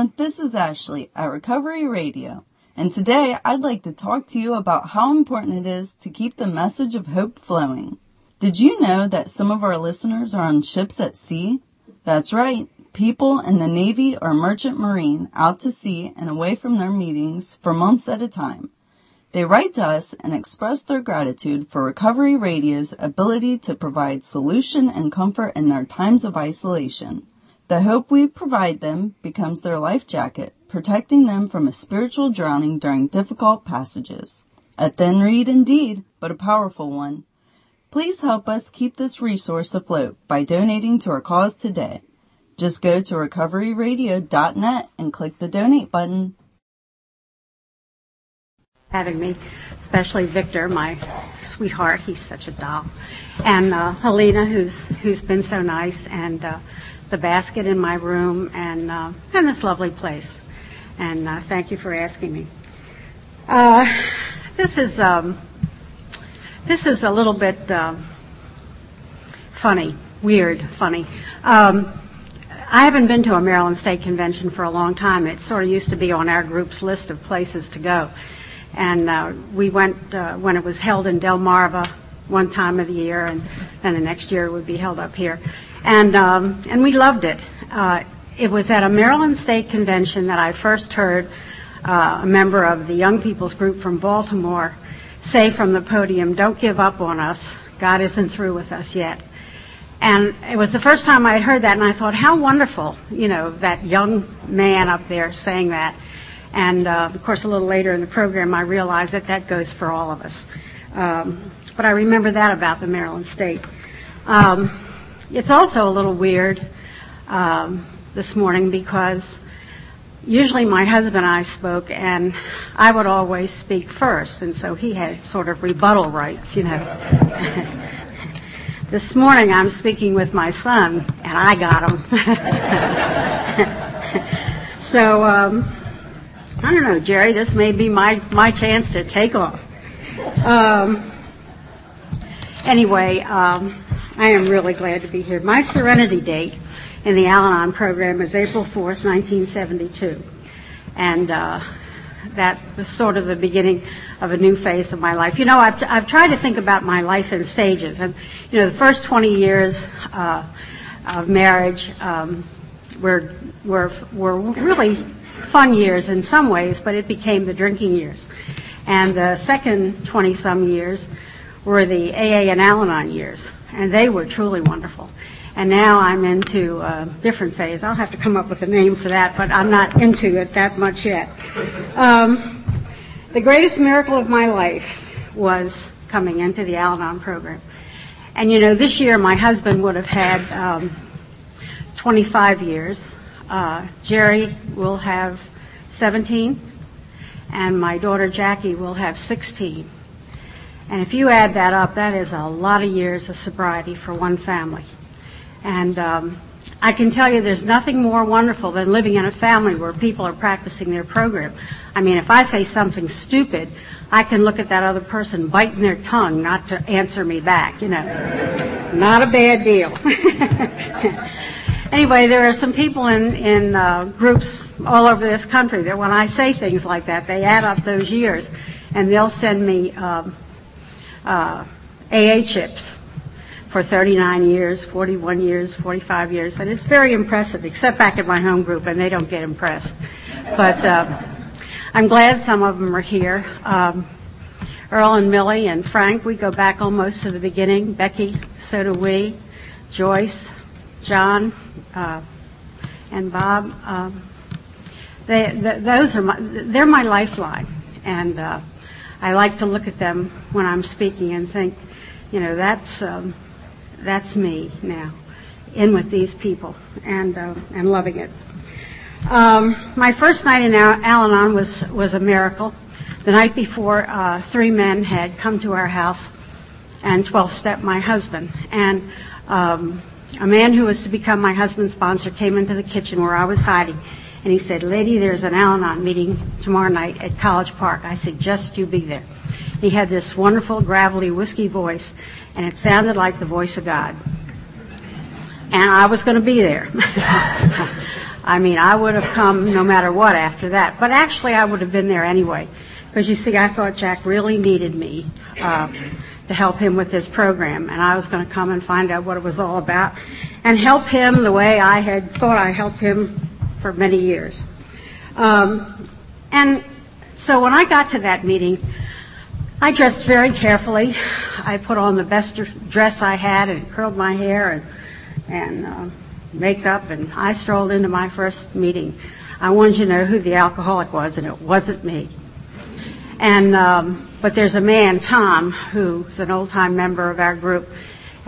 This is Ashley at Recovery Radio, and today I'd like to talk to you about how important it is to keep the message of hope flowing. Did you know that some of our listeners are on ships at sea? That's right. People in the Navy or Merchant Marine out to sea and away from their meetings for months at a time. They write to us and express their gratitude for Recovery Radio's ability to provide solution and comfort in their times of isolation. The hope we provide them becomes their life jacket, protecting them from a spiritual drowning during difficult passages. A thin reed indeed, but a powerful one. Please help us keep this resource afloat by donating to our cause today. Just go to recoveryradio.net and click the donate button. Having me, especially Victor, my sweetheart, he's such a doll, and uh, Helena, who's who's been so nice, and uh, the basket in my room, and uh, and this lovely place. And uh, thank you for asking me. Uh, this is um, this is a little bit um, funny, weird, funny. Um, I haven't been to a Maryland State Convention for a long time. It sort of used to be on our group's list of places to go. And uh, we went uh, when it was held in Delmarva one time of the year, and then the next year it would be held up here. And, um, and we loved it. Uh, it was at a Maryland State Convention that I first heard uh, a member of the Young People's Group from Baltimore say from the podium, don't give up on us. God isn't through with us yet. And it was the first time I had heard that, and I thought, how wonderful, you know, that young man up there saying that. And uh, of course, a little later in the program, I realized that that goes for all of us. Um, but I remember that about the Maryland State. Um, it's also a little weird um, this morning because usually my husband and I spoke, and I would always speak first, and so he had sort of rebuttal rights, you know. this morning I'm speaking with my son, and I got him. so um, I don't know, Jerry. This may be my my chance to take off. Um, anyway, um, I am really glad to be here. My serenity date in the Al-Anon program is April 4th, 1972. And uh, that was sort of the beginning of a new phase of my life. You know, I've, I've tried to think about my life in stages. And, you know, the first 20 years uh, of marriage um, were, were, were really fun years in some ways, but it became the drinking years. And the second 20 some years were the AA and Al Anon years. And they were truly wonderful. And now I'm into a different phase. I'll have to come up with a name for that, but I'm not into it that much yet. Um, the greatest miracle of my life was coming into the Al Anon program. And you know, this year my husband would have had um, 25 years. Uh, Jerry will have 17, and my daughter Jackie will have 16. And if you add that up, that is a lot of years of sobriety for one family. And um, I can tell you there's nothing more wonderful than living in a family where people are practicing their program. I mean, if I say something stupid, I can look at that other person biting their tongue not to answer me back, you know. not a bad deal. anyway, there are some people in, in uh, groups all over this country that when I say things like that, they add up those years and they'll send me um, uh, AA chips for 39 years, 41 years, 45 years, and it's very impressive, except back at my home group, and they don't get impressed. But uh, I'm glad some of them are here. Um, Earl and Millie and Frank, we go back almost to the beginning. Becky, so do we. Joyce, John, uh, and Bob. Um, they, th- those are my, they're my lifeline, and uh, I like to look at them when I'm speaking and think, you know, that's um, that's me now, in with these people, and uh, and loving it. Um, my first night in Al-Anon was was a miracle. The night before, uh, three men had come to our house and 12-step my husband, and um, a man who was to become my husband's sponsor came into the kitchen where I was hiding, and he said, "Lady, there's an Al-Anon meeting tomorrow night at College Park. I suggest you be there." He had this wonderful gravelly whiskey voice, and it sounded like the voice of God. And I was going to be there. I mean, I would have come no matter what after that. But actually, I would have been there anyway. Because you see, I thought Jack really needed me uh, to help him with his program. And I was going to come and find out what it was all about and help him the way I had thought I helped him for many years. Um, and so when I got to that meeting, I dressed very carefully. I put on the best dress I had and curled my hair and, and uh, makeup, and I strolled into my first meeting. I wanted to know who the alcoholic was, and it wasn't me. And um, but there's a man, Tom, who's an old-time member of our group,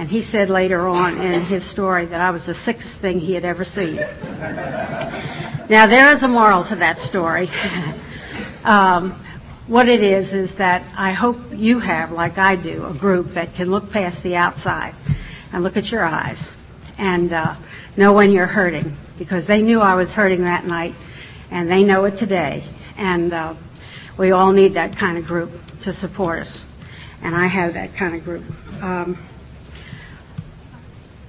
and he said later on in his story that I was the sickest thing he had ever seen. now there is a moral to that story. um, what it is is that I hope you have, like I do, a group that can look past the outside and look at your eyes and uh, know when you're hurting because they knew I was hurting that night and they know it today. And uh, we all need that kind of group to support us. And I have that kind of group. Um,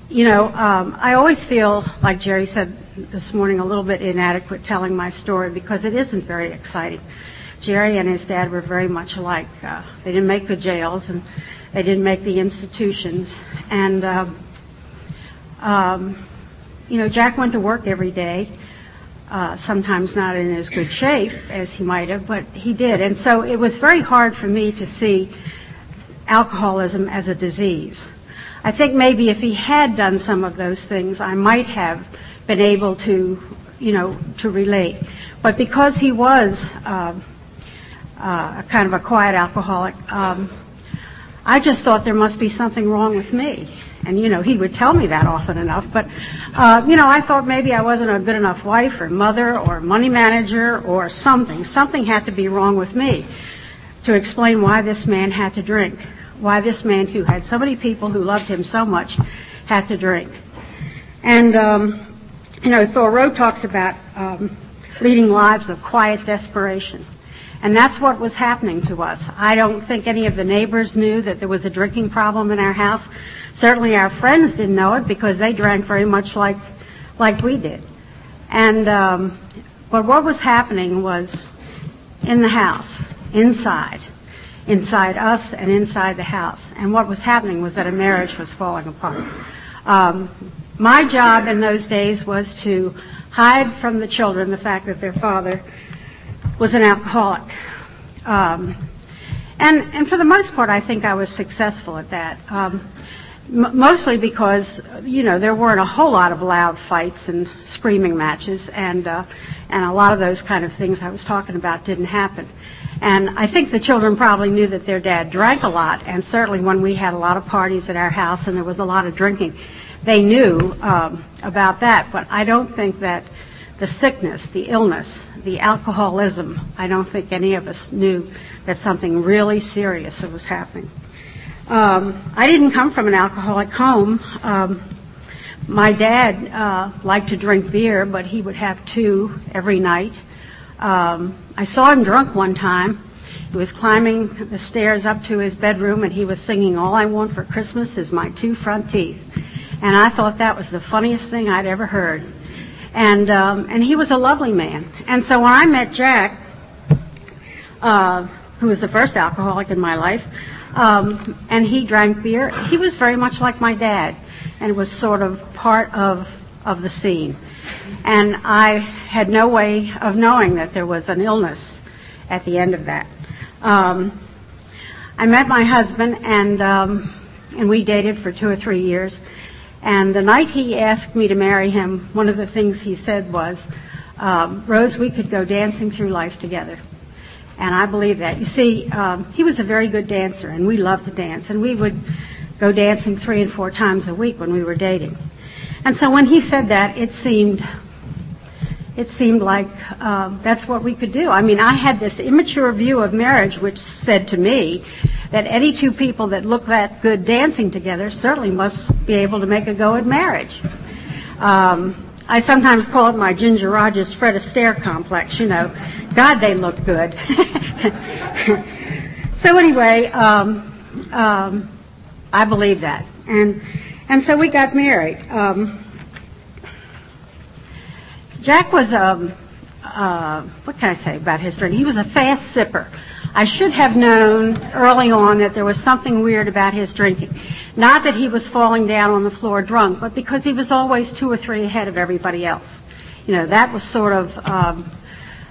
you know, um, I always feel, like Jerry said this morning, a little bit inadequate telling my story because it isn't very exciting. Jerry and his dad were very much alike. Uh, they didn't make the jails and they didn't make the institutions. And um, um, you know, Jack went to work every day, uh, sometimes not in as good shape as he might have, but he did. And so it was very hard for me to see alcoholism as a disease. I think maybe if he had done some of those things, I might have been able to, you know, to relate. But because he was uh, uh, kind of a quiet alcoholic, um, I just thought there must be something wrong with me. And, you know, he would tell me that often enough. But, uh, you know, I thought maybe I wasn't a good enough wife or mother or money manager or something. Something had to be wrong with me to explain why this man had to drink. Why this man who had so many people who loved him so much had to drink. And, um, you know, Thoreau talks about um, leading lives of quiet desperation. And that's what was happening to us. I don't think any of the neighbors knew that there was a drinking problem in our house. Certainly our friends didn't know it because they drank very much like, like we did. And, um, but what was happening was in the house, inside, inside us and inside the house. And what was happening was that a marriage was falling apart. Um, my job in those days was to hide from the children the fact that their father was an alcoholic. Um, and, and for the most part, I think I was successful at that. Um, mostly because, you know, there weren't a whole lot of loud fights and screaming matches, and uh, and a lot of those kind of things I was talking about didn't happen. And I think the children probably knew that their dad drank a lot, and certainly when we had a lot of parties at our house and there was a lot of drinking, they knew um, about that. But I don't think that the sickness, the illness, the alcoholism, I don't think any of us knew that something really serious was happening. Um, I didn't come from an alcoholic home. Um, my dad uh, liked to drink beer, but he would have two every night. Um, I saw him drunk one time. He was climbing the stairs up to his bedroom, and he was singing, "All I Want for Christmas is My Two Front Teeth," and I thought that was the funniest thing I'd ever heard. And um, and he was a lovely man. And so when I met Jack, uh, who was the first alcoholic in my life, um, and he drank beer. He was very much like my dad, and was sort of part of of the scene. And I had no way of knowing that there was an illness at the end of that. Um, I met my husband, and um, and we dated for two or three years. And the night he asked me to marry him, one of the things he said was, um, "Rose, we could go dancing through life together." And I believe that. You see, um, he was a very good dancer, and we loved to dance, and we would go dancing three and four times a week when we were dating. And so when he said that, it seemed, it seemed like uh, that's what we could do. I mean, I had this immature view of marriage, which said to me that any two people that look that good dancing together certainly must be able to make a go at marriage. Um, I sometimes call it my Ginger Rogers Fred Astaire complex. You know, God, they look good. so anyway, um, um, I believe that, and and so we got married. Um, Jack was um, uh, what can I say about his drinking? He was a fast sipper. I should have known early on that there was something weird about his drinking. Not that he was falling down on the floor drunk, but because he was always two or three ahead of everybody else. You know, that was sort of um,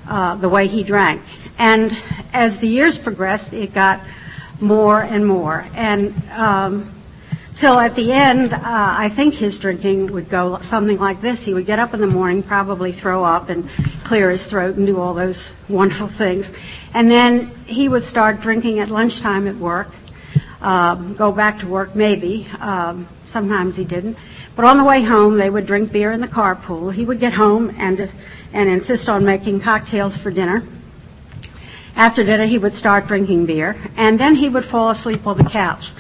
uh, the way he drank. And as the years progressed, it got more and more. And um, till at the end, uh, I think his drinking would go something like this. He would get up in the morning, probably throw up and clear his throat and do all those wonderful things. And then he would start drinking at lunchtime at work, um, go back to work maybe. Um, sometimes he didn't. But on the way home, they would drink beer in the carpool. He would get home and, and insist on making cocktails for dinner. After dinner, he would start drinking beer, and then he would fall asleep on the couch.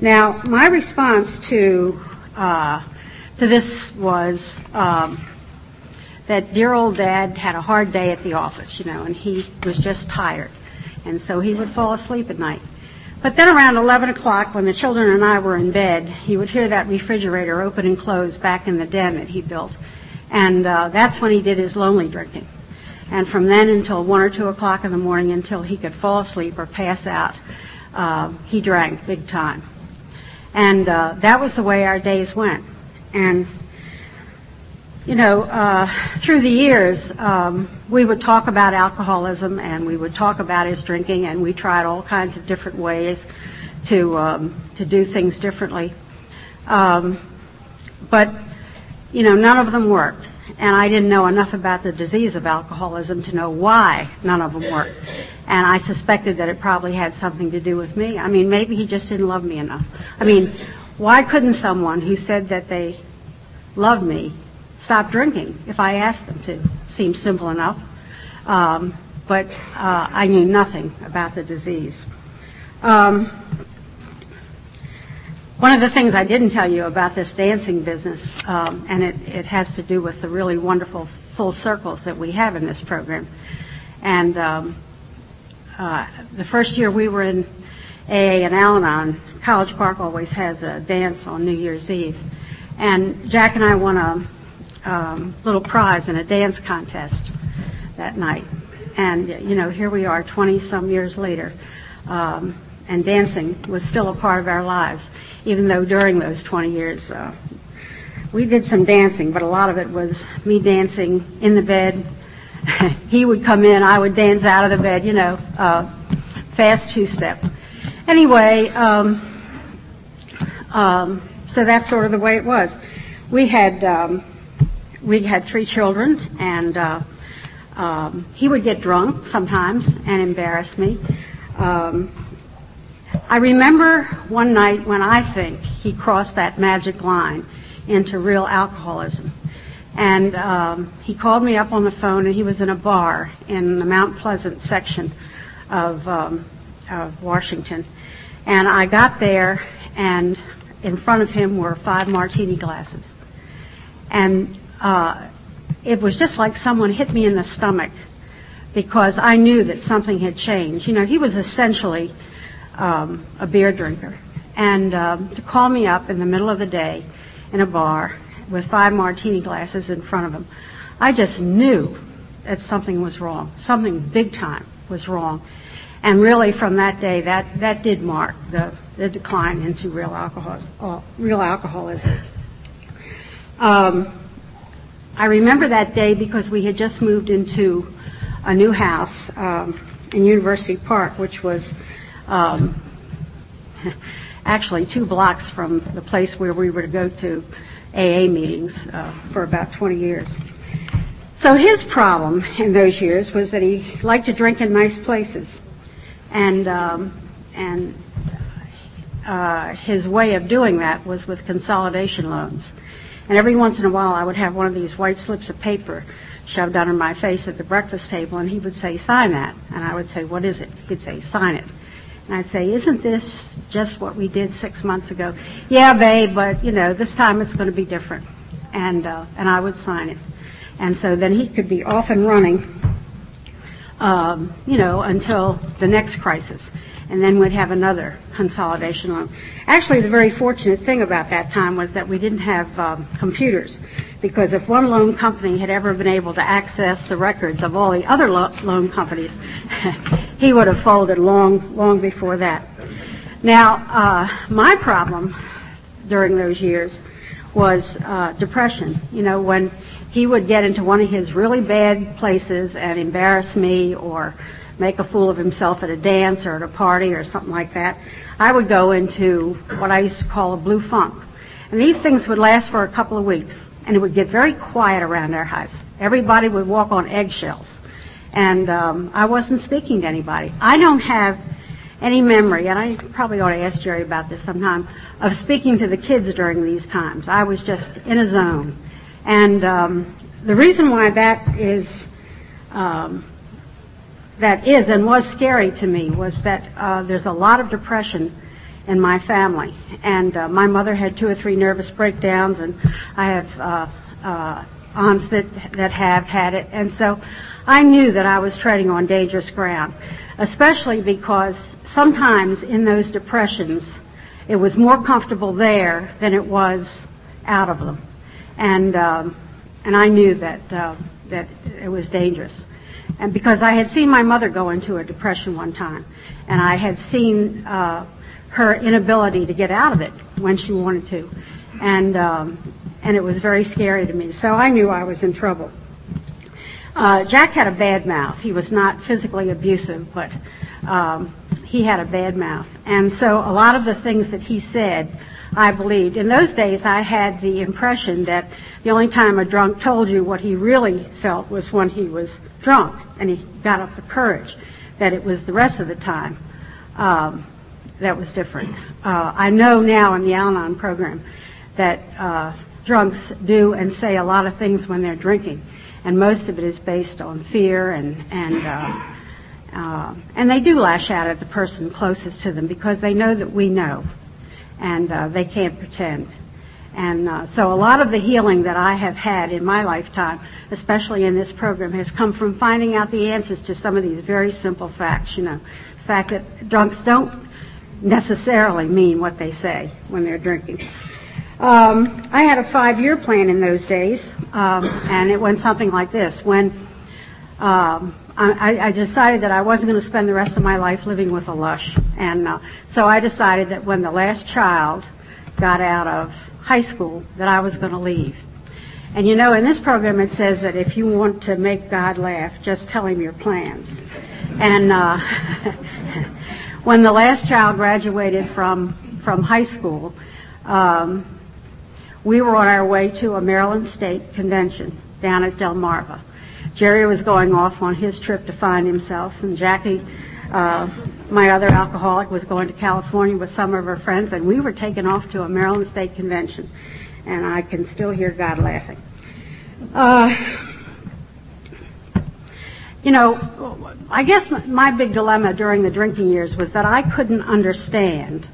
Now, my response to uh, to this was um, that dear old dad had a hard day at the office, you know, and he was just tired, and so he would fall asleep at night. But then around 11 o'clock, when the children and I were in bed, he would hear that refrigerator open and close back in the den that he built, and uh, that's when he did his lonely drinking. And from then until one or two o'clock in the morning, until he could fall asleep or pass out, uh, he drank big time. And uh, that was the way our days went. And you know, uh, through the years, um, we would talk about alcoholism and we would talk about his drinking, and we tried all kinds of different ways to um, to do things differently. Um, but you know, none of them worked, and I didn't know enough about the disease of alcoholism to know why none of them worked. And I suspected that it probably had something to do with me. I mean, maybe he just didn't love me enough. I mean, why couldn't someone who said that they loved me stop drinking if I asked them to? Seems simple enough. Um, but uh, I knew nothing about the disease. Um, one of the things I didn't tell you about this dancing business, um, and it, it, has to do with the really wonderful full circles that we have in this program. And um, uh, the first year we were in AA and Al-Anon, College Park always has a dance on New Year's Eve. And Jack and I won a um, little prize in a dance contest that night. And, you know, here we are 20 some years later. Um, and dancing was still a part of our lives, even though during those 20 years uh, we did some dancing, but a lot of it was me dancing in the bed he would come in, I would dance out of the bed, you know, uh, fast two step. Anyway, um, um, so that's sort of the way it was. We had um, we had three children, and uh, um, he would get drunk sometimes and embarrass me. Um, I remember one night when I think he crossed that magic line into real alcoholism. And um, he called me up on the phone, and he was in a bar in the Mount Pleasant section of, um, of Washington. And I got there, and in front of him were five martini glasses. And uh, it was just like someone hit me in the stomach because I knew that something had changed. You know, he was essentially um, a beer drinker. And um, to call me up in the middle of the day in a bar with five martini glasses in front of him. I just knew that something was wrong. Something big time was wrong. And really from that day, that, that did mark the, the decline into real alcohol, uh, real alcoholism. Um, I remember that day because we had just moved into a new house um, in University Park, which was um, actually two blocks from the place where we were to go to AA meetings uh, for about 20 years. So his problem in those years was that he liked to drink in nice places, and um, and uh, his way of doing that was with consolidation loans. And every once in a while, I would have one of these white slips of paper shoved under my face at the breakfast table, and he would say, "Sign that," and I would say, "What is it?" He'd say, "Sign it." And I'd say, isn't this just what we did six months ago? Yeah, babe, but you know, this time it's going to be different. And, uh, and I would sign it. And so then he could be off and running, um, you know, until the next crisis. and then we'd have another consolidation loan. Actually, the very fortunate thing about that time was that we didn't have um, computers, because if one loan company had ever been able to access the records of all the other lo- loan companies, he would have folded long, long before that. Now, uh, my problem during those years was uh, depression. You know, when he would get into one of his really bad places and embarrass me or make a fool of himself at a dance or at a party or something like that, I would go into what I used to call a blue funk. And these things would last for a couple of weeks, and it would get very quiet around our house. Everybody would walk on eggshells. And um, I wasn't speaking to anybody. I don't have any memory, and I probably ought to ask Jerry about this sometime, of speaking to the kids during these times. I was just in a zone. And um, the reason why that is um, that is and was scary to me was that uh, there's a lot of depression in my family, and uh, my mother had two or three nervous breakdowns, and I have uh, uh, aunts that that have had it, and so I knew that I was treading on dangerous ground, especially because sometimes in those depressions, it was more comfortable there than it was out of them, and um, and I knew that uh, that it was dangerous and because I had seen my mother go into a depression one time, and I had seen uh, her inability to get out of it when she wanted to, and um, and it was very scary to me. So I knew I was in trouble. Uh, Jack had a bad mouth. He was not physically abusive, but um, he had a bad mouth, and so a lot of the things that he said. I believed. In those days, I had the impression that the only time a drunk told you what he really felt was when he was drunk and he got up the courage that it was the rest of the time um, that was different. Uh, I know now in the Al-Anon program that uh, drunks do and say a lot of things when they're drinking, and most of it is based on fear and and uh, uh and they do lash out at the person closest to them because they know that we know, and uh, they can't pretend. And uh, so a lot of the healing that I have had in my lifetime, especially in this program, has come from finding out the answers to some of these very simple facts. You know, the fact that drunks don't necessarily mean what they say when they're drinking. Um, I had a five-year plan in those days, um, and it went something like this. When um, I, I, decided that I wasn't going to spend the rest of my life living with a lush, and uh, so I decided that when the last child got out of high school that I was going to leave. And you know, in this program it says that if you want to make God laugh, just tell him your plans. And uh, when the last child graduated from from high school, um, we were on our way to a Maryland State convention down at Delmarva. Jerry was going off on his trip to find himself, and Jackie uh, my other alcoholic was going to California with some of her friends, and we were taken off to a Maryland State Convention. And I can still hear God laughing. Uh, you know, I guess my big dilemma during the drinking years was that I couldn't understand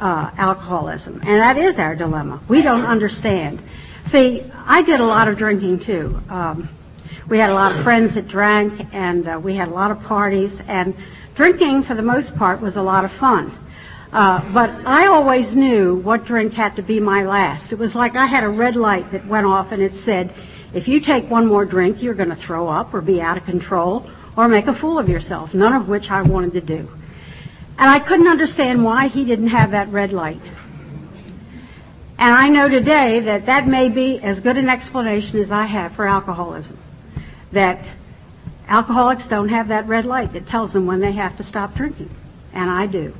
uh, alcoholism, and that is our dilemma. We don't understand. See, I did a lot of drinking too. Um, we had a lot of friends that drank, and uh, we had a lot of parties, and Drinking, for the most part, was a lot of fun. Uh, but I always knew what drink had to be my last. It was like I had a red light that went off and it said, if you take one more drink, you're going to throw up or be out of control or make a fool of yourself, none of which I wanted to do. And I couldn't understand why he didn't have that red light. And I know today that that may be as good an explanation as I have for alcoholism. That Alcoholics don't have that red light that tells them when they have to stop drinking, and I do.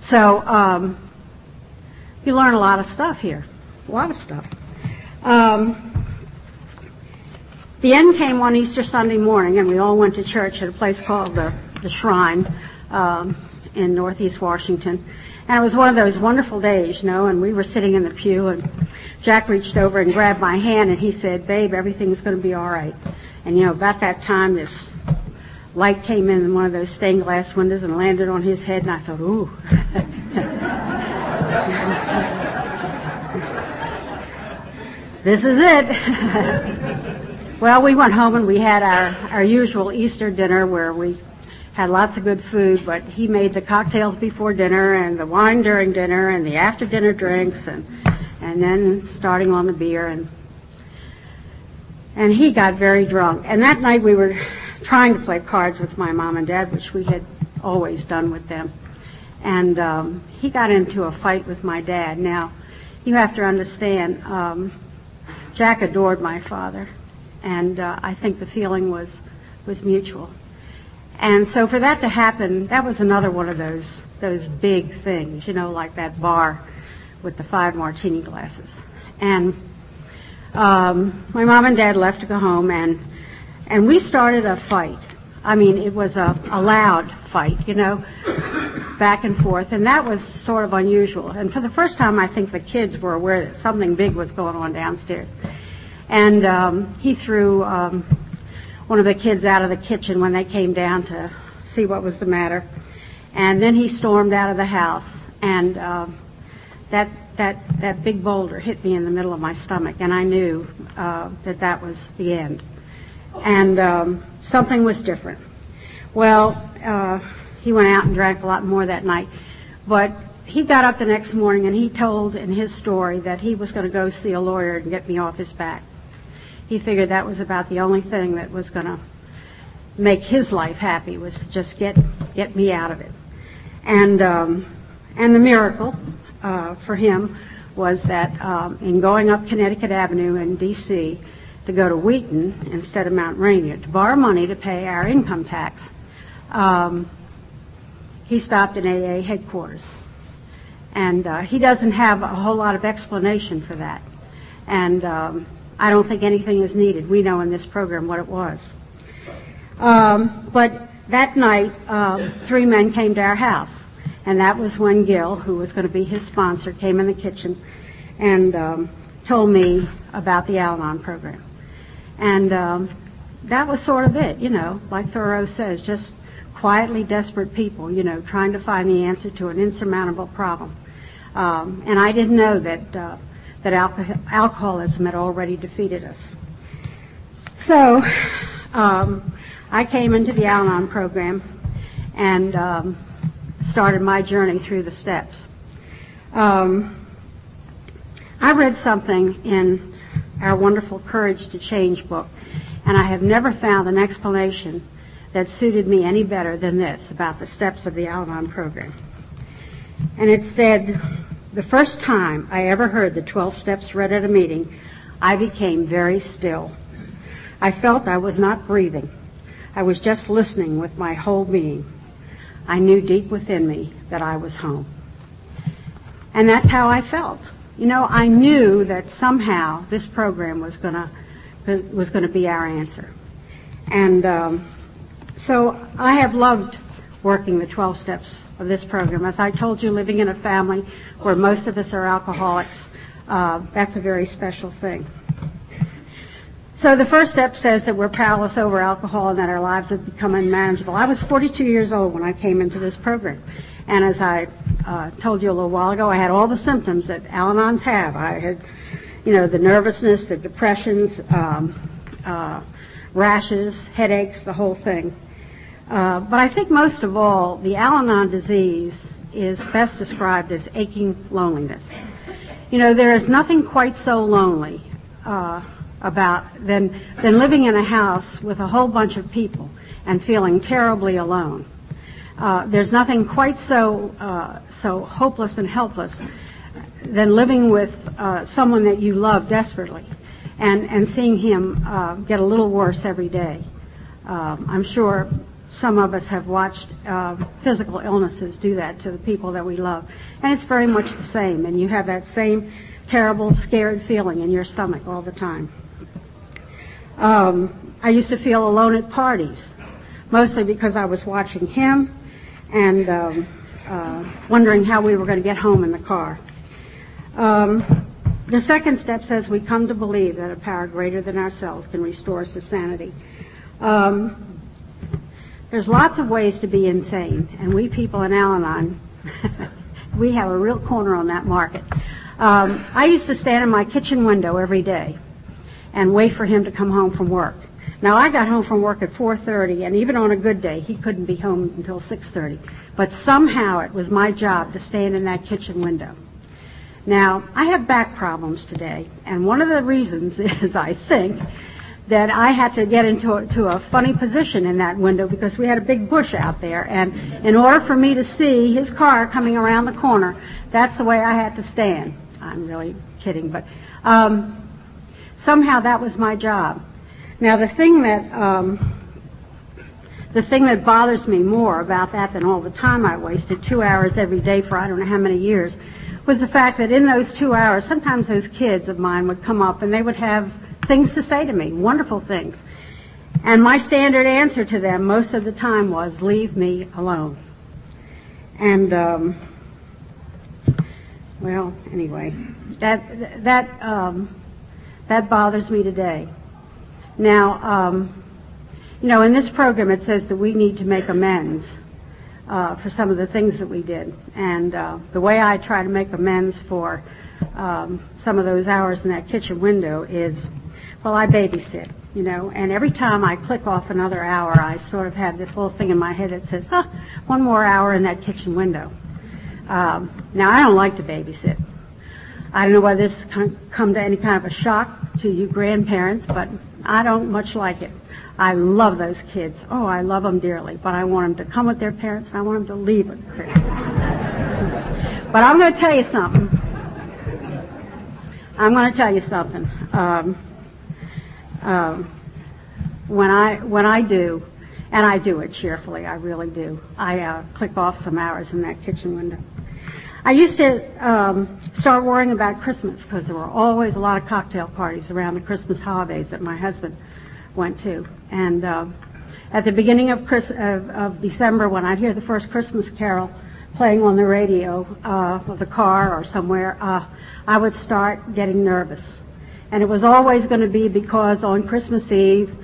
So um, you learn a lot of stuff here, a lot of stuff. Um, the end came one Easter Sunday morning, and we all went to church at a place called the, the Shrine um, in Northeast Washington. And it was one of those wonderful days, you know, and we were sitting in the pew, and Jack reached over and grabbed my hand, and he said, Babe, everything's going to be all right. And you know, about that time, this light came in one of those stained glass windows and landed on his head, and I thought, ooh. this is it. well, we went home and we had our, our usual Easter dinner where we had lots of good food, but he made the cocktails before dinner and the wine during dinner and the after dinner drinks and and then starting on the beer and and he got very drunk. And that night we were trying to play cards with my mom and dad, which we had always done with them. And um, he got into a fight with my dad. Now, you have to understand, um, Jack adored my father, and uh, I think the feeling was was mutual. And so for that to happen, that was another one of those those big things, you know, like that bar with the five martini glasses. And um, my mom and dad left to go home, and and we started a fight. I mean, it was a, a loud fight, you know, back and forth, and that was sort of unusual. And for the first time, I think the kids were aware that something big was going on downstairs. And um, he threw um, one of the kids out of the kitchen when they came down to see what was the matter. And then he stormed out of the house, and um, that that that big boulder hit me in the middle of my stomach, and I knew uh, that that was the end. And um, something was different. Well, uh, he went out and drank a lot more that night, but he got up the next morning and he told in his story that he was going to go see a lawyer and get me off his back. He figured that was about the only thing that was going to make his life happy was to just get get me out of it. And um, and the miracle uh, for him was that um, in going up Connecticut Avenue in D.C. to go to Wheaton instead of Mount Rainier to borrow money to pay our income tax, um, he stopped in AA headquarters. And uh, he doesn't have a whole lot of explanation for that. And um, I don't think anything is needed. We know in this program what it was. Um, but that night, uh, three men came to our house. And that was when Gil, who was going to be his sponsor, came in the kitchen and um, told me about the Al Anon program. And um, that was sort of it, you know, like Thoreau says, just quietly desperate people, you know, trying to find the answer to an insurmountable problem. Um, and I didn't know that uh, that alcohol- alcoholism had already defeated us. So um, I came into the Al-Anon program and um, started my journey through the steps. Um, I read something in our wonderful Courage to Change book, and I have never found an explanation that suited me any better than this about the steps of the Al-Anon program. And it said, the first time I ever heard the 12 steps read at a meeting, I became very still. I felt I was not breathing. I was just listening with my whole being. I knew deep within me that I was home. And that's how I felt. You know, I knew that somehow this program was gonna was gonna be our answer. And um, so I have loved working the 12 steps of this program. As I told you, living in a family where most of us are alcoholics, uh, that's a very special thing. So the first step says that we're powerless over alcohol and that our lives have become unmanageable. I was 42 years old when I came into this program. And as I uh, told you a little while ago, I had all the symptoms that Al-Anons have. I had, you know, the nervousness, the depressions, um, uh, rashes, headaches, the whole thing. Uh, but I think most of all, the Al-Anon disease is best described as aching loneliness. You know, there is nothing quite so lonely uh, about than than living in a house with a whole bunch of people and feeling terribly alone. Uh, there's nothing quite so uh, so hopeless and helpless than living with uh, someone that you love desperately, and and seeing him uh, get a little worse every day. Um, I'm sure some of us have watched uh, physical illnesses do that to the people that we love, and it's very much the same. And you have that same terrible, scared feeling in your stomach all the time. Um, I used to feel alone at parties, mostly because I was watching him and um, uh, wondering how we were going to get home in the car. Um, the second step says we come to believe that a power greater than ourselves can restore us to sanity. Um, there's lots of ways to be insane, and we people in Al-Anon, we have a real corner on that market. Um, I used to stand in my kitchen window every day and wait for him to come home from work Now I got home from work at 4:30, and even on a good day, he couldn't be home until 6:30. But somehow it was my job to stand in that kitchen window. Now I have back problems today, and one of the reasons is I think that I had to get into a, to a funny position in that window because we had a big bush out there, and in order for me to see his car coming around the corner, that's the way I had to stand. I'm really kidding, but um, somehow that was my job. Now the thing that um, the thing that bothers me more about that than all the time I wasted, two hours every day for I don't know how many years, was the fact that in those two hours, sometimes those kids of mine would come up and they would have things to say to me, wonderful things. And my standard answer to them most of the time was, leave me alone. And, um, well, anyway, that, that, um, that bothers me today. Now, um, you know, in this program it says that we need to make amends uh, for some of the things that we did. And uh, the way I try to make amends for um, some of those hours in that kitchen window is well, I babysit, you know, and every time I click off another hour, I sort of have this little thing in my head that says, huh, one more hour in that kitchen window. Um, now, I don't like to babysit. I don't know whether this has come to any kind of a shock to you grandparents, but I don't much like it. I love those kids. Oh, I love them dearly, but I want them to come with their parents and I want them to leave with their parents. but I'm going to tell you something. I'm going to tell you something. Um, um, when I when I do, and I do it cheerfully, I really do. I uh, click off some hours in that kitchen window. I used to um, start worrying about Christmas because there were always a lot of cocktail parties around the Christmas holidays that my husband went to, and uh, at the beginning of, Chris, of, of, December, when I'd hear the first Christmas carol playing on the radio uh, of the car or somewhere, uh, I would start getting nervous and it was always going to be because on Christmas Eve,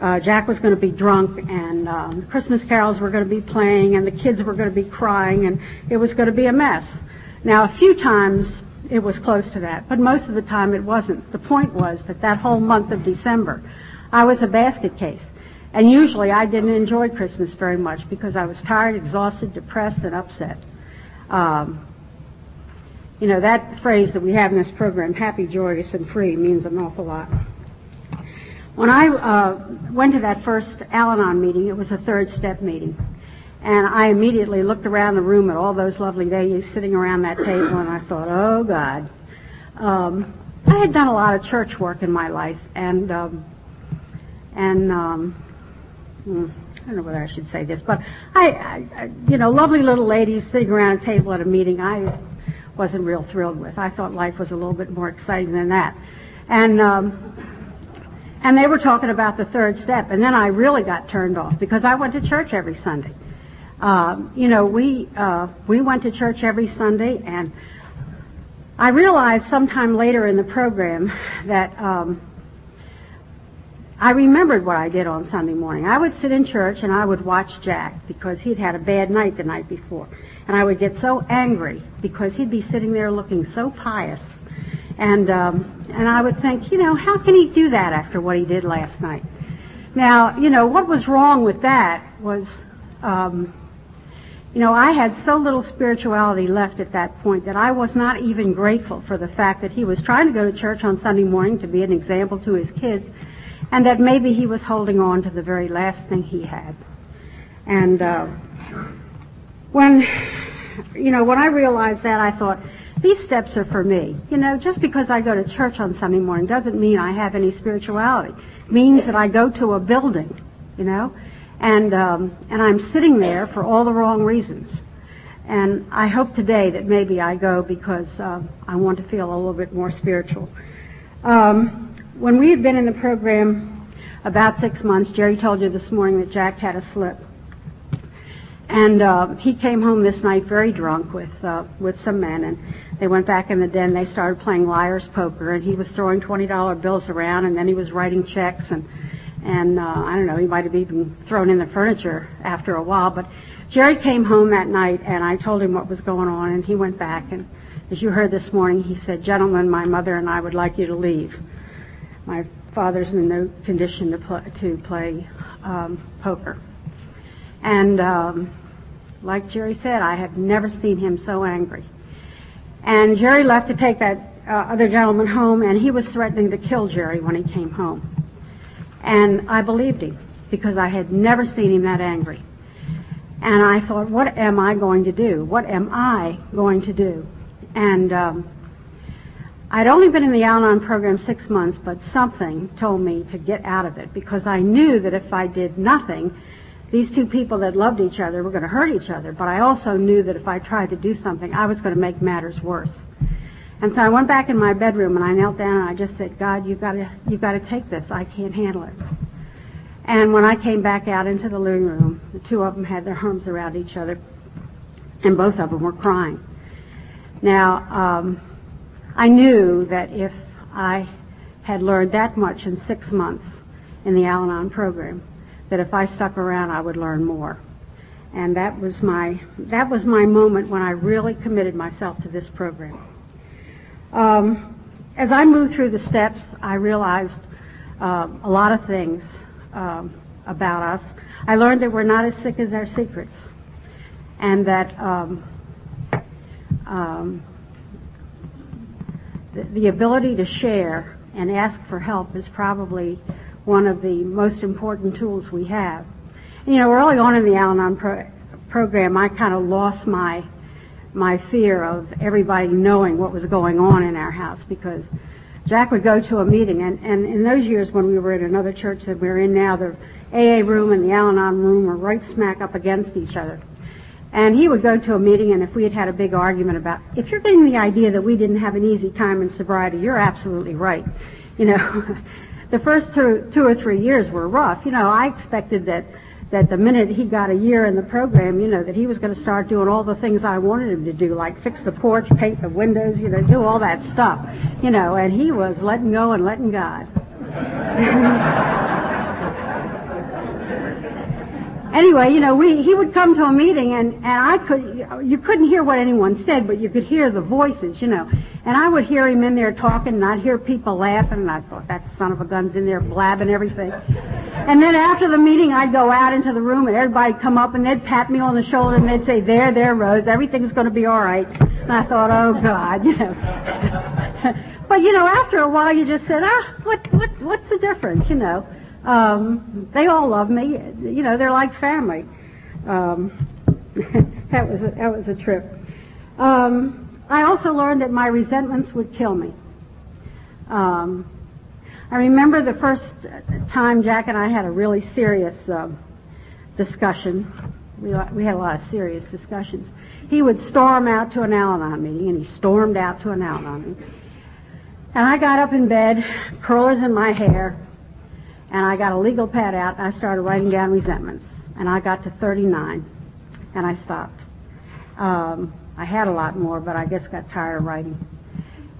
uh, Jack was going to be drunk and um, Christmas carols were going to be playing and the kids were going to be crying and it was going to be a mess. Now, a few times it was close to that, but most of the time it wasn't. The point was that that whole month of December, I was a basket case. And usually I didn't enjoy Christmas very much because I was tired, exhausted, depressed, and upset. Um, you know, that phrase that we have in this program, happy, joyous, and free, means an awful lot. When I uh, went to that first Al Anon meeting, it was a third step meeting. And I immediately looked around the room at all those lovely ladies sitting around that table, and I thought, oh, God. Um, I had done a lot of church work in my life, and, um, and um, hmm, I don't know whether I should say this, but I, I, you know, lovely little ladies sitting around a table at a meeting. I wasn't real thrilled with. I thought life was a little bit more exciting than that. And um, and they were talking about the third step, and then I really got turned off because I went to church every Sunday. Um, you know, we uh, we went to church every Sunday, and I realized sometime later in the program that um, I remembered what I did on Sunday morning. I would sit in church and I would watch Jack because he'd had a bad night the night before. And I would get so angry because he'd be sitting there looking so pious. And, um, and I would think, you know, how can he do that after what he did last night? Now, you know, what was wrong with that was, um, you know, I had so little spirituality left at that point that I was not even grateful for the fact that he was trying to go to church on Sunday morning to be an example to his kids, and that maybe he was holding on to the very last thing he had. And uh, when, you know, when I realized that, I thought, these steps are for me. You know, just because I go to church on Sunday morning doesn't mean I have any spirituality. It means that I go to a building, you know, and um, and I'm sitting there for all the wrong reasons. And I hope today that maybe I go because uh, I want to feel a little bit more spiritual. Um, when we had been in the program about six months, Jerry told you this morning that Jack had a slip. And uh, he came home this night very drunk with uh, with some men, and they went back in the den. They started playing liar's poker, and he was throwing twenty dollar bills around, and then he was writing checks, and and uh, I don't know, he might have even thrown in the furniture after a while. But Jerry came home that night, and I told him what was going on, and he went back, and as you heard this morning, he said, "Gentlemen, my mother and I would like you to leave." My father's in no condition to play, to play um, poker. And um, like Jerry said, I have never seen him so angry. And Jerry left to take that uh, other gentleman home, and he was threatening to kill Jerry when he came home. And I believed him because I had never seen him that angry. And I thought, what am I going to do? What am I going to do? And um, I'd only been in the Al-Anon program six months, but something told me to get out of it because I knew that if I did nothing, these two people that loved each other were going to hurt each other. But I also knew that if I tried to do something, I was going to make matters worse. And so I went back in my bedroom and I knelt down and I just said, God, you've got to, you've got to take this. I can't handle it. And when I came back out into the living room, the two of them had their arms around each other, and both of them were crying. Now, um, I knew that if I had learned that much in six months in the Al-Anon program, that if I stuck around, I would learn more. And that was my that was my moment when I really committed myself to this program. Um, as I moved through the steps, I realized uh, a lot of things um, about us. I learned that we're not as sick as our secrets, and that um, um, the, the ability to share and ask for help is probably one of the most important tools we have. You know, early on in the Al-Anon pro- program, I kind of lost my my fear of everybody knowing what was going on in our house because Jack would go to a meeting, and, and in those years when we were in another church that we're in now, the AA room and the Al-Anon room were right smack up against each other. And he would go to a meeting, and if we had had a big argument about, if you're getting the idea that we didn't have an easy time in sobriety, you're absolutely right. You know, the first two, two or three years were rough. You know, I expected that that the minute he got a year in the program, you know, that he was going to start doing all the things I wanted him to do, like fix the porch, paint the windows, you know, do all that stuff, you know, and he was letting go and letting God. anyway, you know, we he would come to a meeting and and I could you couldn't hear what anyone said, but you could hear the voices, you know. And I would hear him in there talking, and I'd hear people laughing, and I thought that son of a gun's in there blabbing everything. And then after the meeting, I'd go out into the room, and everybody'd come up and they'd pat me on the shoulder and they'd say, "There, there, Rose, everything's going to be all right." And I thought, "Oh God," you know. but you know, after a while, you just said, "Ah, what, what, what's the difference?" You know. Um, they all love me. You know, they're like family. Um, that was a, that was a trip. Um, I also learned that my resentments would kill me. Um, I remember the first time Jack and I had a really serious uh, discussion. We, we had a lot of serious discussions. He would storm out to an Al-Anon meeting, and he stormed out to an Al-Anon meeting. And I got up in bed, curlers in my hair, and I got a legal pad out and I started writing down resentments. And I got to 39 and I stopped. Um, I had a lot more, but I guess got tired of writing.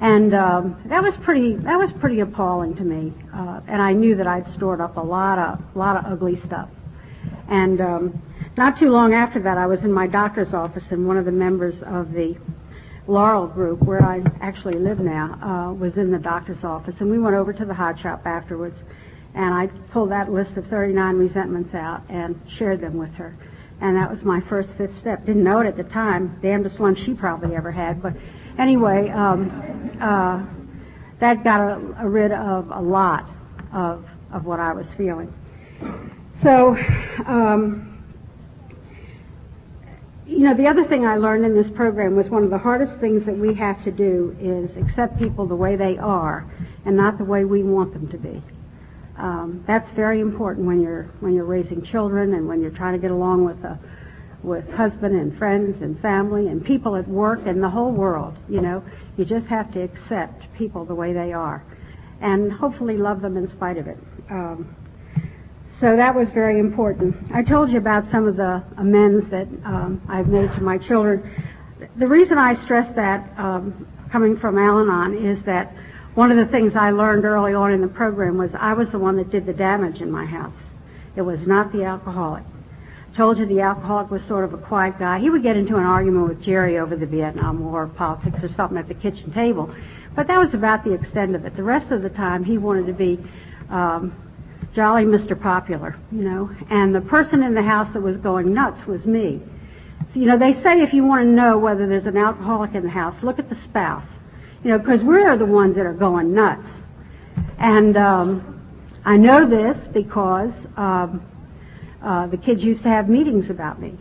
And um, that was pretty that was pretty appalling to me. Uh, and I knew that I'd stored up a lot of a lot of ugly stuff. And um, not too long after that, I was in my doctor's office, and one of the members of the Laurel group, where I actually live now, uh, was in the doctor's office, and we went over to the Hot Shoppe afterwards and I pulled that list of 39 resentments out and shared them with her. And that was my first fifth step. Didn't know it at the time. Damnedest one she probably ever had. But anyway, um, uh, that got a, a rid of a lot of, of what I was feeling. So, um, you know, the other thing I learned in this program was one of the hardest things that we have to do is accept people the way they are and not the way we want them to be. Um, that's very important when you're when you're raising children and when you're trying to get along with a with husband and friends and family and people at work and the whole world. You know, you just have to accept people the way they are, and hopefully love them in spite of it. Um, so that was very important. I told you about some of the amends that um, I've made to my children. The reason I stress that um, coming from Al-Anon is that one of the things I learned early on in the program was I was the one that did the damage in my house. It was not the alcoholic. Told you the alcoholic was sort of a quiet guy. He would get into an argument with Jerry over the Vietnam War, politics, or something at the kitchen table, but that was about the extent of it. The rest of the time, he wanted to be um, jolly Mr. Popular, you know, and the person in the house that was going nuts was me. So, you know, they say if you want to know whether there's an alcoholic in the house, look at the spouse, you know, because we're the ones that are going nuts. And um, I know this because um, uh, the kids used to have meetings about me,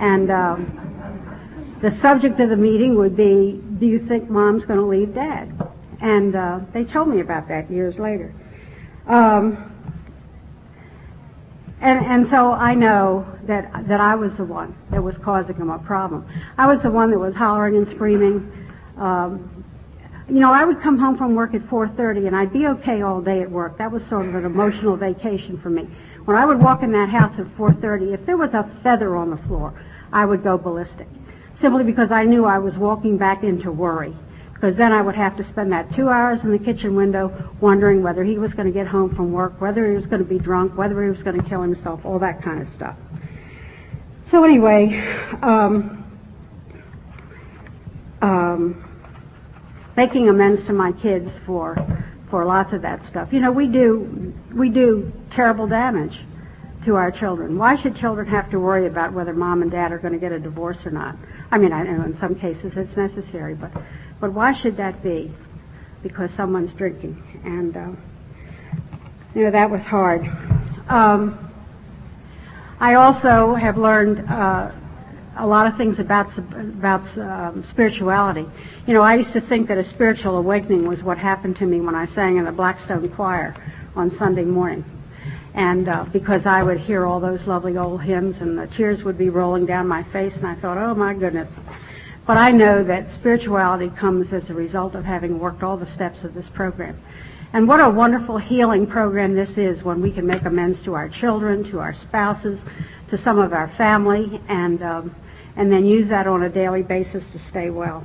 and um, the subject of the meeting would be, "Do you think Mom's going to leave Dad?" And uh, they told me about that years later. Um, and, and so I know that, that I was the one that was causing them a problem. I was the one that was hollering and screaming. Um, you know, I would come home from work at 4.30 and I'd be okay all day at work. That was sort of an emotional vacation for me. When I would walk in that house at 4.30, if there was a feather on the floor, I would go ballistic. Simply because I knew I was walking back into worry because then I would have to spend that two hours in the kitchen window wondering whether he was going to get home from work, whether he was going to be drunk, whether he was going to kill himself, all that kind of stuff. So anyway, um, um, making amends to my kids for for lots of that stuff. You know, we do we do terrible damage to our children. Why should children have to worry about whether mom and dad are going to get a divorce or not? I mean, I know in some cases it's necessary, but but why should that be? Because someone's drinking. And, uh, you know, that was hard. Um, I also have learned uh, a lot of things about about um, spirituality. You know, I used to think that a spiritual awakening was what happened to me when I sang in the Blackstone Choir on Sunday morning, and uh, because I would hear all those lovely old hymns and the tears would be rolling down my face, and I thought, oh my goodness, but I know that spirituality comes as a result of having worked all the steps of this program. And what a wonderful healing program this is when we can make amends to our children, to our spouses, to some of our family, and um, and then use that on a daily basis to stay well.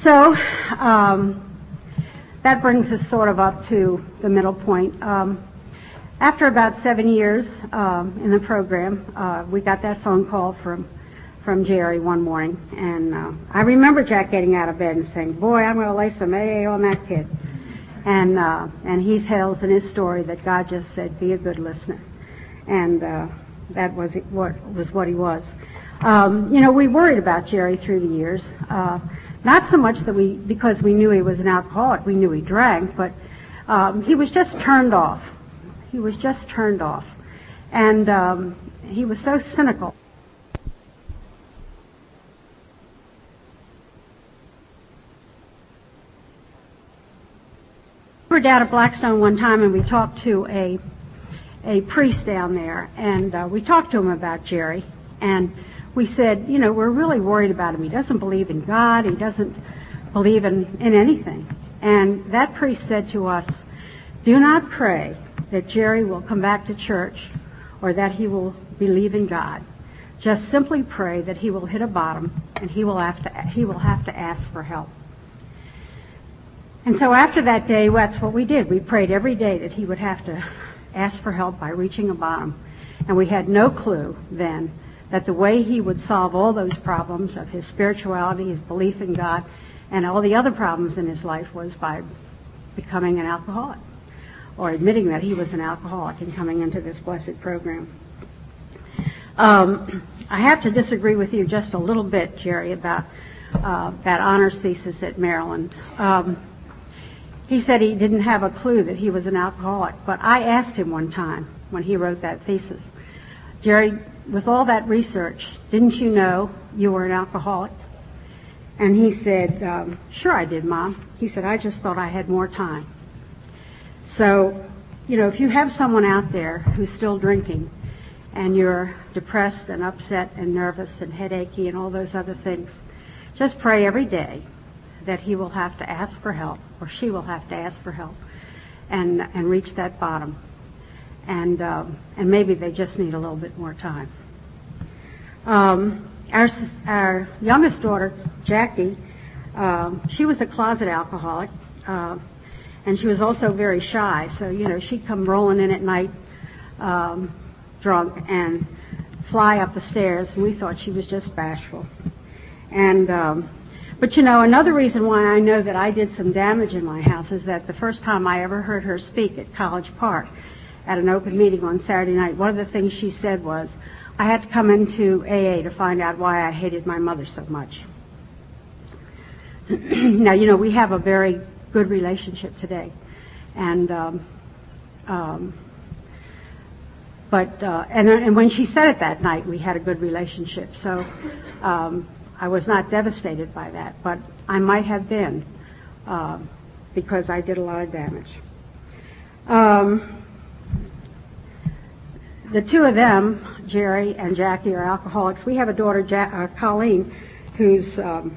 So um, that brings us sort of up to the middle point. Um, after about seven years um, in the program, uh, we got that phone call from from Jerry one morning, and uh, I remember Jack getting out of bed and saying, "Boy, I'm going to lay some AA on that kid." And uh, and he tells in his story that God just said, "Be a good listener," and uh, that was what was what he was. Um, you know, we worried about Jerry through the years. Uh, not so much that we, because we knew he was an alcoholic, we knew he drank, but um, he was just turned off. He was just turned off, and um, he was so cynical. We were down at Blackstone one time and we talked to a a priest down there, and uh, we talked to him about Jerry, and we said, you know, we're really worried about him. He doesn't believe in God. He doesn't believe in, in anything. And that priest said to us, do not pray that Jerry will come back to church or that he will believe in God. Just simply pray that he will hit a bottom and he will have to, he will have to ask for help. And so after that day, that's what we did. We prayed every day that he would have to ask for help by reaching a bottom. And we had no clue then that the way he would solve all those problems of his spirituality, his belief in God, and all the other problems in his life was by becoming an alcoholic or admitting that he was an alcoholic and coming into this blessed program. Um, I have to disagree with you just a little bit, Jerry, about uh, that honors thesis at Maryland. Um, he said he didn't have a clue that he was an alcoholic, but I asked him one time when he wrote that thesis, Jerry, with all that research, didn't you know you were an alcoholic? And he said, um, sure I did, Mom. He said, I just thought I had more time. So, you know, if you have someone out there who's still drinking and you're depressed and upset and nervous and headachy and all those other things, just pray every day that he will have to ask for help, or she will have to ask for help, and and reach that bottom, and um, and maybe they just need a little bit more time. Um, our our youngest daughter, Jackie, um, she was a closet alcoholic, uh, and she was also very shy. So you know she'd come rolling in at night, um, drunk, and fly up the stairs, and we thought she was just bashful, and um, But you know, another reason why I know that I did some damage in my house is that the first time I ever heard her speak at College Park at an open meeting on Saturday night, one of the things she said was, I had to come into AA to find out why I hated my mother so much. now, you know, we have a very good relationship today. And, um, um, but, uh, and, and when she said it that night, we had a good relationship. So, um, I was not devastated by that, but I might have been, uh, because I did a lot of damage. The two of them, Jerry and Jackie, are alcoholics. We have a daughter, uh, Colleen, who's um,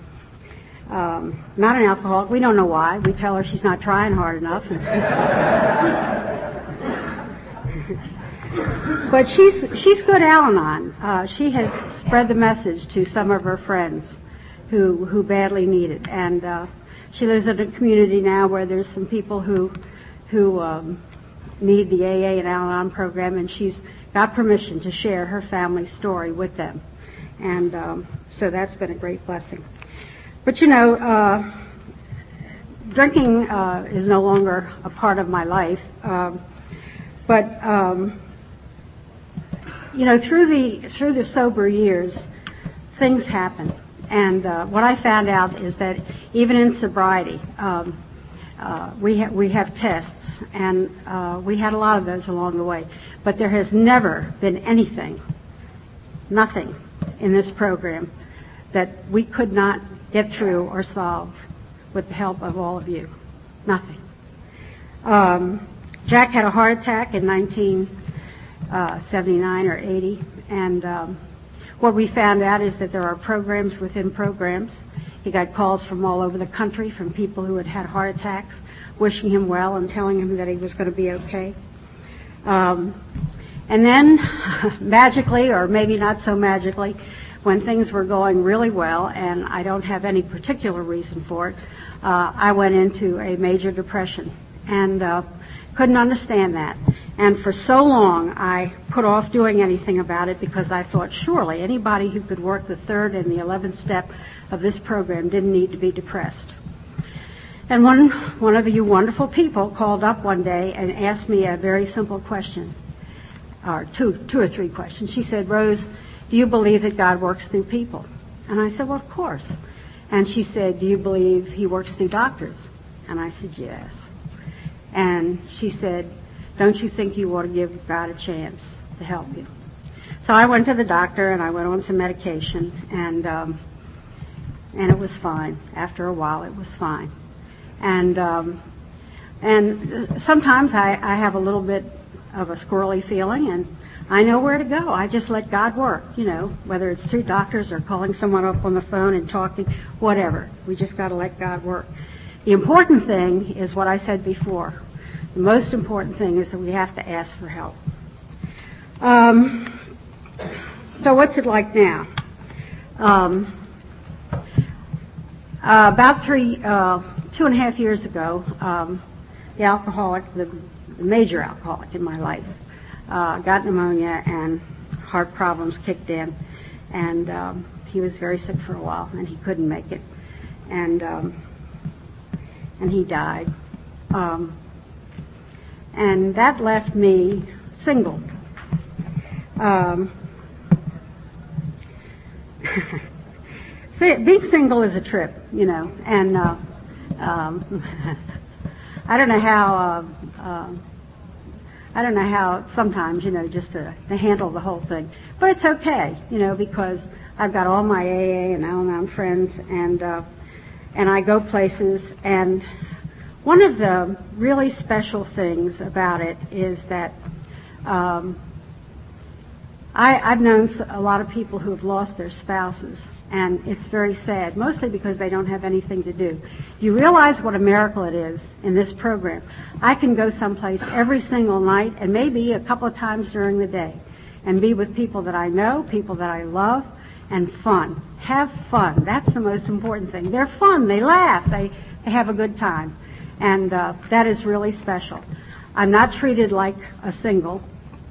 um, not an alcoholic. We don't know why. We tell her she's not trying hard enough. but she's she's good Al-Anon. Uh, she has spread the message to some of her friends who who badly need it, and uh, she lives in a community now where there's some people who who um, need the AA and Al-Anon program, and she's got permission to share her family story with them, and um, so that's been a great blessing. But you know, uh, drinking uh, is no longer a part of my life. Um, but um, you know, through the through the sober years, things happen, and uh, what I found out is that even in sobriety, um, uh, we ha- we have tests, and uh, we had a lot of those along the way. But there has never been anything, nothing, in this program that we could not get through or solve with the help of all of you. Nothing. Um, Jack had a heart attack in 1979 or 80, and um, what we found out is that there are programs within programs. He got calls from all over the country from people who had had heart attacks, wishing him well and telling him that he was going to be okay. Um, and then, magically, or maybe not so magically, when things were going really well, and I don't have any particular reason for it, uh, I went into a major depression and uh, couldn't understand that. And for so long, I put off doing anything about it because I thought surely anybody who could work the third and the eleventh step of this program didn't need to be depressed. And one one of you wonderful people called up one day and asked me a very simple question, or two two or three questions. She said, "Rose, do you believe that God works through people?" And I said, "Well, of course." And she said, "Do you believe He works through doctors?" And I said, "Yes." And she said, "Don't you think you ought to give God a chance to help you?" So I went to the doctor and I went on some medication and um, and it was fine. After a while, it was fine. And um, and sometimes I, I have a little bit of a squirrely feeling, and I know where to go. I just let God work, you know, whether it's through doctors or calling someone up on the phone and talking, whatever. We just got to let God work. The important thing is what I said before. The most important thing is that we have to ask for help. Um, so what's it like now? Um, uh, about three, uh, two and a half years ago, um, the alcoholic, the, the major alcoholic in my life, uh, got pneumonia and heart problems kicked in, and um, he was very sick for a while, and he couldn't make it, and um, and he died, um, and that left me single. Being single is a trip, you know, and uh, um, I don't know how. Uh, uh, I don't know how sometimes, you know, just to, to handle the whole thing, but it's okay, you know, because I've got all my AA and Al-Anon friends, and uh, and I go places, and one of the really special things about it is that um, I, I've known a lot of people who have lost their spouses, and it's very sad, mostly because they don't have anything to do. You realize what a miracle it is in this program. I can go someplace every single night and maybe a couple of times during the day and be with people that I know, people that I love, and fun. Have fun. That's the most important thing. They're fun. They laugh. They, they have a good time. And uh, that is really special. I'm not treated like a single.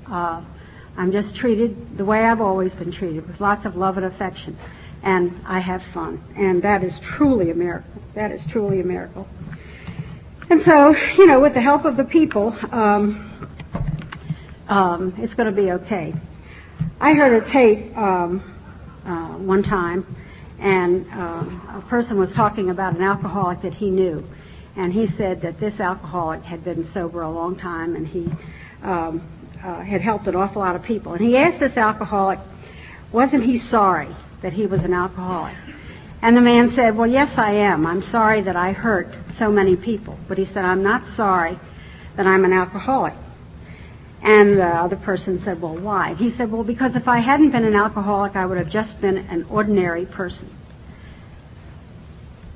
Uh, I'm just treated the way I've always been treated, with lots of love and affection. And I have fun. And that is truly a miracle. That is truly a miracle. And so, you know, with the help of the people, um, um, it's going to be okay. I heard a tape um, uh, one time, and uh, a person was talking about an alcoholic that he knew, and he said that this alcoholic had been sober a long time, and he um, uh, had helped an awful lot of people. And he asked this alcoholic, wasn't he sorry that he was an alcoholic? And the man said, well, yes, I am. I'm sorry that I hurt so many people. But he said, I'm not sorry that I'm an alcoholic. And the other person said, well, why? He said, well, because if I hadn't been an alcoholic, I would have just been an ordinary person.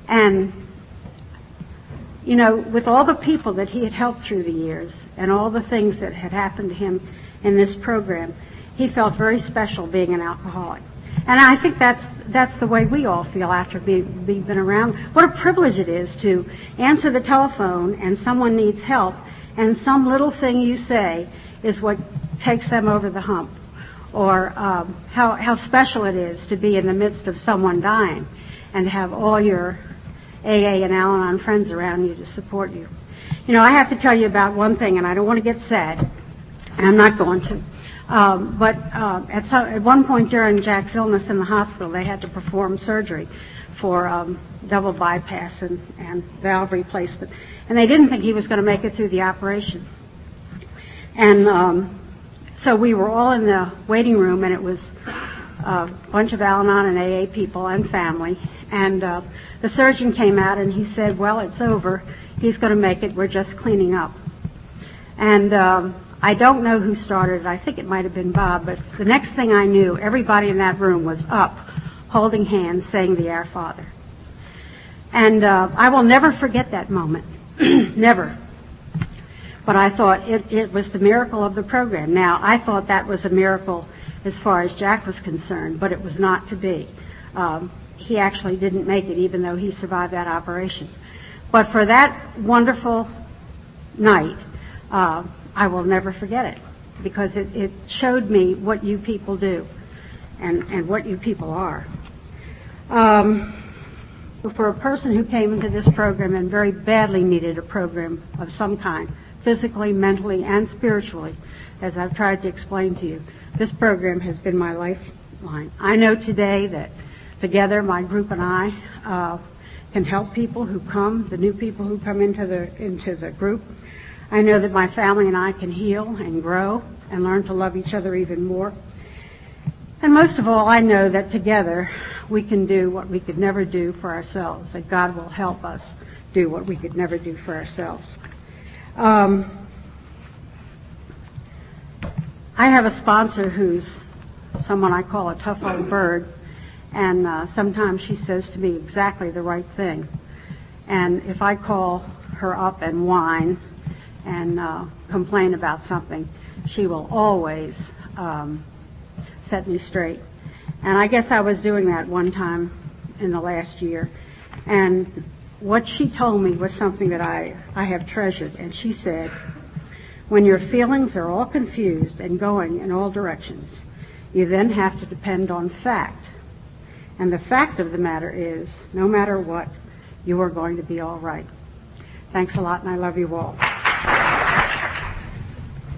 And, you know, with all the people that he had helped through the years and all the things that had happened to him in this program, he felt very special being an alcoholic. And I think that's that's the way we all feel after being, being been around. What a privilege it is to answer the telephone and someone needs help, and some little thing you say is what takes them over the hump. Or um, how, how special it is to be in the midst of someone dying and have all your AA and Al Anon friends around you to support you. You know, I have to tell you about one thing, and I don't want to get sad, and I'm not going to. Um, but uh, at, some, at one point during Jack's illness in the hospital, they had to perform surgery for um, double bypass and, and valve replacement, and they didn't think he was going to make it through the operation. And um, so we were all in the waiting room, and it was a bunch of Al-Anon and AA people and family. And uh, the surgeon came out, and he said, "Well, it's over. He's going to make it. We're just cleaning up." And um, I don't know who started it. I think it might have been Bob. But the next thing I knew, everybody in that room was up, holding hands, saying the Our Father. And uh, I will never forget that moment. never. But I thought it, it was the miracle of the program. Now, I thought that was a miracle as far as Jack was concerned, but it was not to be. Um, he actually didn't make it, even though he survived that operation. But for that wonderful night, uh, I will never forget it because it, it showed me what you people do and, and what you people are. Um, for a person who came into this program and very badly needed a program of some kind, physically, mentally, and spiritually, as I've tried to explain to you. This program has been my lifeline. I know today that together, my group and I uh, can help people who come, the new people who come into the into the group. I know that my family and I can heal and grow and learn to love each other even more. And most of all, I know that together we can do what we could never do for ourselves, that God will help us do what we could never do for ourselves. Um, I have a sponsor who's someone I call a tough old bird, and uh, sometimes she says to me exactly the right thing. And if I call her up and whine and uh, complain about something, she will always um, set me straight. And I guess I was doing that one time in the last year. And what she told me was something that I, I have treasured. And she said, when your feelings are all confused and going in all directions, you then have to depend on fact. And the fact of the matter is, no matter what, you are going to be all right. Thanks a lot, and I love you all.